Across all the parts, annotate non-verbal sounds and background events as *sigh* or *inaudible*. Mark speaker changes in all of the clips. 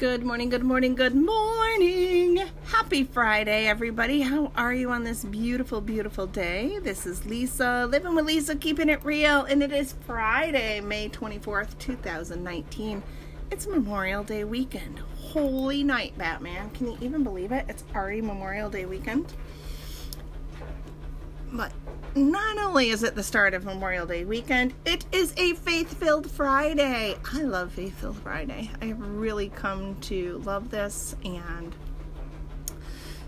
Speaker 1: Good morning, good morning, good morning. Happy Friday, everybody. How are you on this beautiful, beautiful day? This is Lisa, living with Lisa, keeping it real, and it is Friday, May 24th, 2019. It's Memorial Day weekend. Holy night, Batman. Can you even believe it? It's already Memorial Day weekend. But not only is it the start of Memorial Day weekend, it is a faith filled Friday. I love Faith Filled Friday. I have really come to love this. And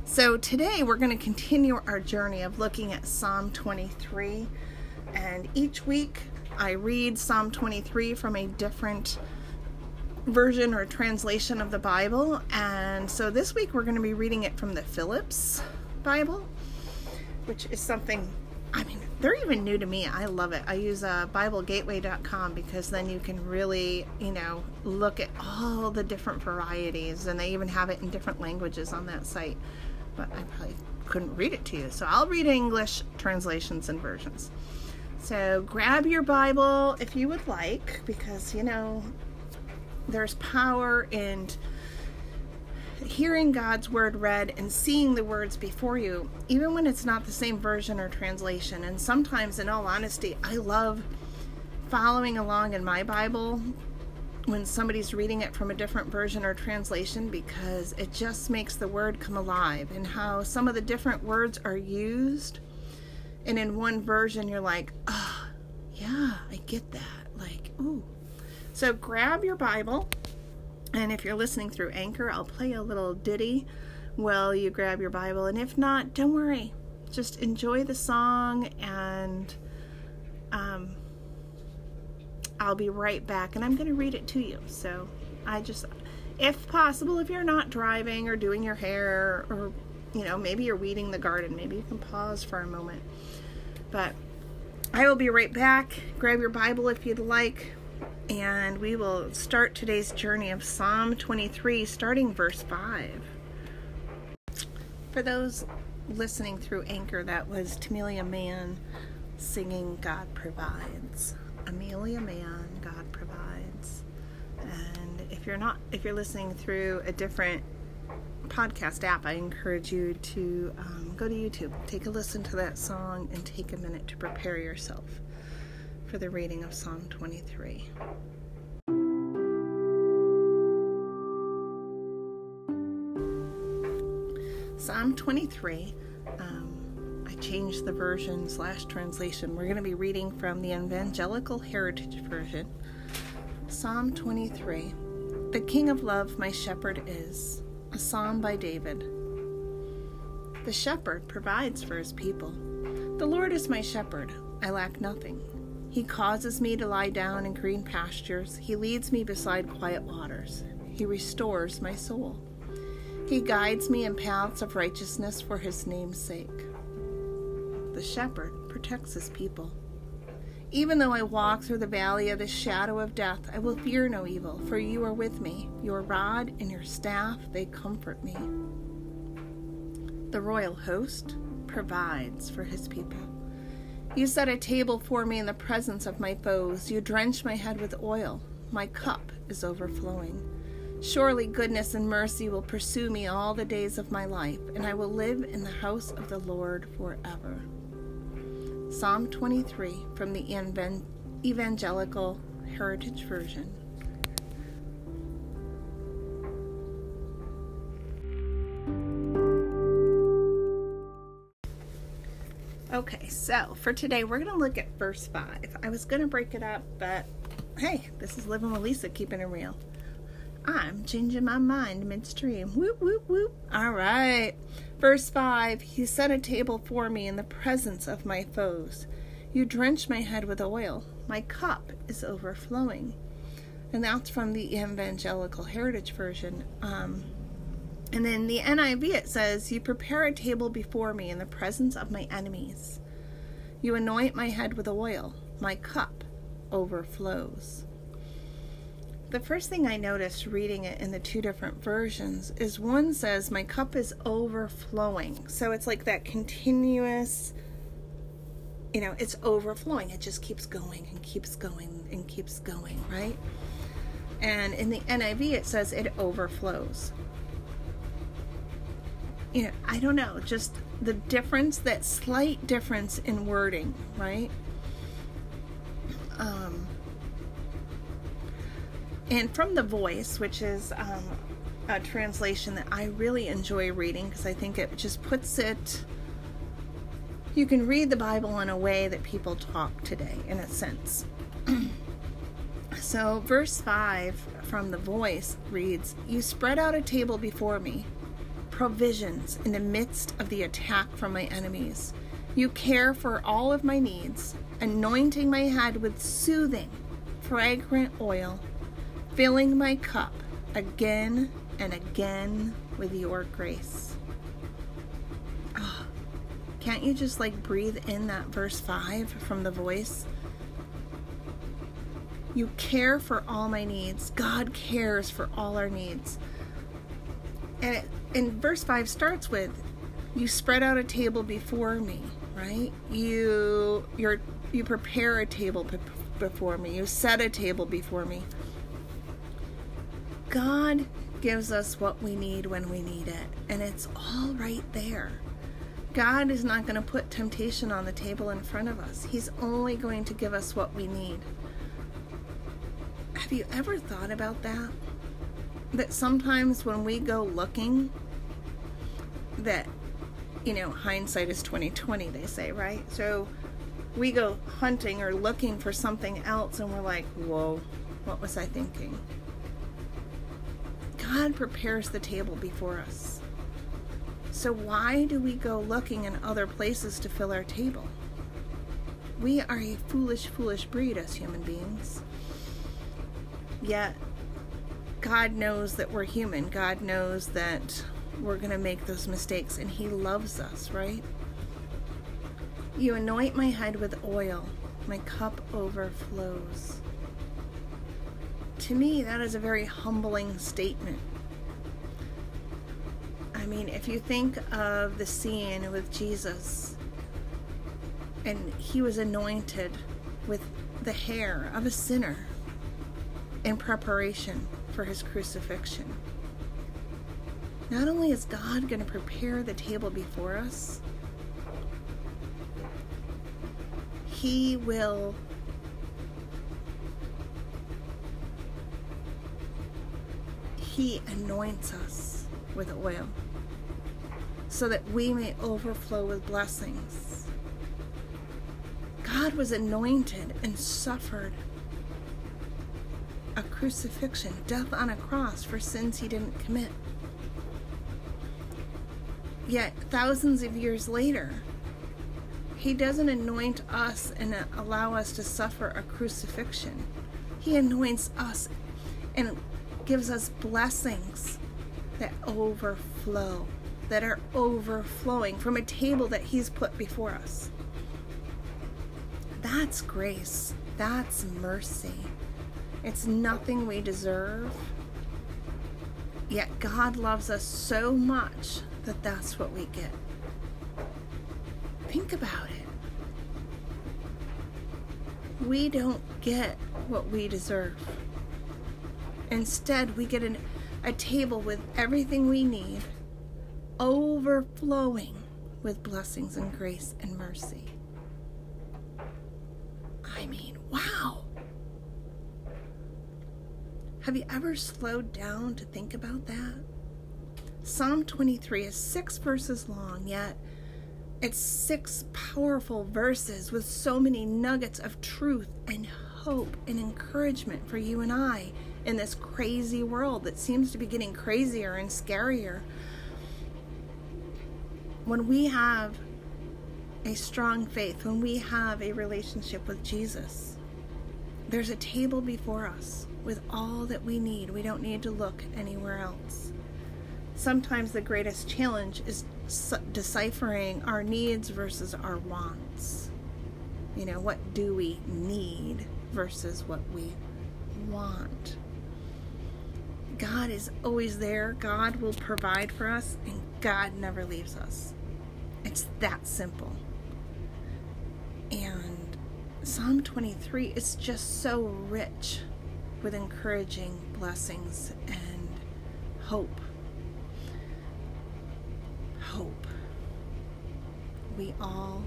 Speaker 1: so today we're going to continue our journey of looking at Psalm 23. And each week I read Psalm 23 from a different version or translation of the Bible. And so this week we're going to be reading it from the Phillips Bible which is something I mean, they're even new to me. I love it. I use uh, BibleGateway.com because then you can really, you know, look at all the different varieties, and they even have it in different languages on that site. But I probably couldn't read it to you, so I'll read English translations and versions. So grab your Bible if you would like, because you know, there's power in hearing God's word read and seeing the words before you, even when it's not the same version or translation. And sometimes, in all honesty, I love following along in my Bible when somebody's reading it from a different version or translation because it just makes the word come alive and how some of the different words are used. And in one version, you're like, oh, yeah, I get that. Like, ooh. So grab your Bible and if you're listening through Anchor, I'll play a little ditty while you grab your Bible. And if not, don't worry. Just enjoy the song, and um, I'll be right back. And I'm going to read it to you. So I just, if possible, if you're not driving or doing your hair, or, you know, maybe you're weeding the garden, maybe you can pause for a moment. But I will be right back. Grab your Bible if you'd like and we will start today's journey of Psalm 23, starting verse 5. For those listening through Anchor, that was Tamela Mann singing God Provides. Amelia Mann, God Provides. And if you're not, if you're listening through a different podcast app, I encourage you to um, go to YouTube, take a listen to that song, and take a minute to prepare yourself for the reading of Psalm 23. Psalm 23, um, I changed the version slash translation. We're going to be reading from the Evangelical Heritage Version. Psalm 23 The King of Love, my shepherd is. A psalm by David. The shepherd provides for his people. The Lord is my shepherd, I lack nothing. He causes me to lie down in green pastures. He leads me beside quiet waters. He restores my soul. He guides me in paths of righteousness for his name's sake. The shepherd protects his people. Even though I walk through the valley of the shadow of death, I will fear no evil, for you are with me. Your rod and your staff, they comfort me. The royal host provides for his people. You set a table for me in the presence of my foes. You drench my head with oil. My cup is overflowing. Surely goodness and mercy will pursue me all the days of my life, and I will live in the house of the Lord forever. Psalm 23 from the Evangelical Heritage Version. Okay, so for today, we're going to look at verse 5. I was going to break it up, but hey, this is Living with Lisa, keeping it real. I'm changing my mind midstream. Whoop, whoop, whoop. All right. Verse 5 You set a table for me in the presence of my foes. You drench my head with oil. My cup is overflowing. And that's from the Evangelical Heritage Version. Um, and then the NIV it says, You prepare a table before me in the presence of my enemies. You anoint my head with oil. My cup overflows. The first thing I noticed reading it in the two different versions is one says, My cup is overflowing. So it's like that continuous, you know, it's overflowing. It just keeps going and keeps going and keeps going, right? And in the NIV, it says it overflows. You know, I don't know, just the difference, that slight difference in wording, right? Um, and from the voice, which is um, a translation that I really enjoy reading because I think it just puts it. You can read the Bible in a way that people talk today, in a sense. *clears throat* so, verse 5 from the voice reads You spread out a table before me, provisions in the midst of the attack from my enemies. You care for all of my needs, anointing my head with soothing, fragrant oil, filling my cup again and again with your grace. Oh, can't you just like breathe in that verse 5 from the voice? You care for all my needs. God cares for all our needs. And it, and verse 5 starts with you spread out a table before me, right? You you you prepare a table before me. You set a table before me. God gives us what we need when we need it, and it's all right there. God is not going to put temptation on the table in front of us. He's only going to give us what we need. Have you ever thought about that? That sometimes when we go looking, that you know, hindsight is 2020, they say, right? So we go hunting or looking for something else and we're like, whoa, what was I thinking? God prepares the table before us. So why do we go looking in other places to fill our table? We are a foolish, foolish breed as human beings. Yet, God knows that we're human. God knows that we're going to make those mistakes, and He loves us, right? You anoint my head with oil, my cup overflows. To me, that is a very humbling statement. I mean, if you think of the scene with Jesus, and he was anointed with the hair of a sinner in preparation for his crucifixion. Not only is God going to prepare the table before us, He will He anoints us with oil so that we may overflow with blessings. God was anointed and suffered crucifixion, death on a cross for sins he didn't commit. Yet, thousands of years later, he doesn't anoint us and allow us to suffer a crucifixion. He anoints us and gives us blessings that overflow, that are overflowing from a table that He's put before us. That's grace. That's mercy. It's nothing we deserve. Yet God loves us so much that that's what we get. Think about it. We don't get what we deserve. Instead, we get an, a table with everything we need, overflowing with blessings and grace and mercy. I mean, wow. Have you ever slowed down to think about that? Psalm 23 is six verses long, yet it's six powerful verses with so many nuggets of truth and hope and encouragement for you and I in this crazy world that seems to be getting crazier and scarier. When we have a strong faith, when we have a relationship with Jesus, there's a table before us with all that we need. We don't need to look anywhere else sometimes the greatest challenge is deciphering our needs versus our wants. You know, what do we need versus what we want? God is always there. God will provide for us, and God never leaves us. It's that simple. And Psalm 23 is just so rich with encouraging blessings and hope. Hope. We all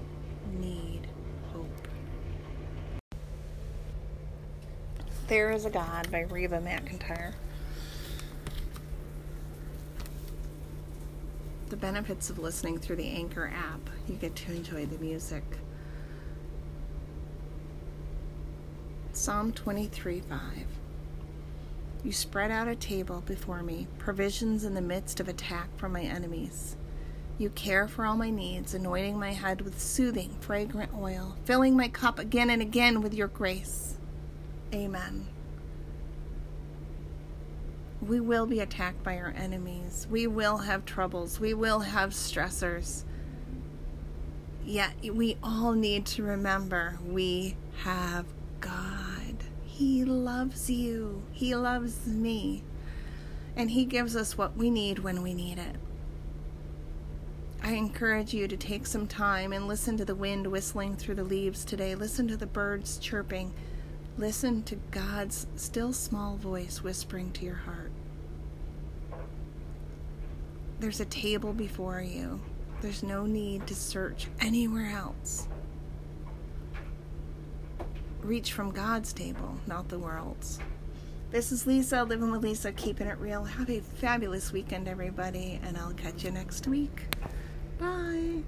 Speaker 1: need hope. There is a God by Reba McEntire. The benefits of listening through the Anchor app. You get to enjoy the music. Psalm 23 5. You spread out a table before me, provisions in the midst of attack from my enemies. You care for all my needs, anointing my head with soothing, fragrant oil, filling my cup again and again with your grace. Amen. We will be attacked by our enemies. We will have troubles. We will have stressors. Yet we all need to remember we have God. He loves you. He loves me. And He gives us what we need when we need it. I encourage you to take some time and listen to the wind whistling through the leaves today. Listen to the birds chirping. Listen to God's still small voice whispering to your heart. There's a table before you. There's no need to search anywhere else. Reach from God's table, not the world's. This is Lisa, living with Lisa, keeping it real. Have a fabulous weekend, everybody, and I'll catch you next week. Bye.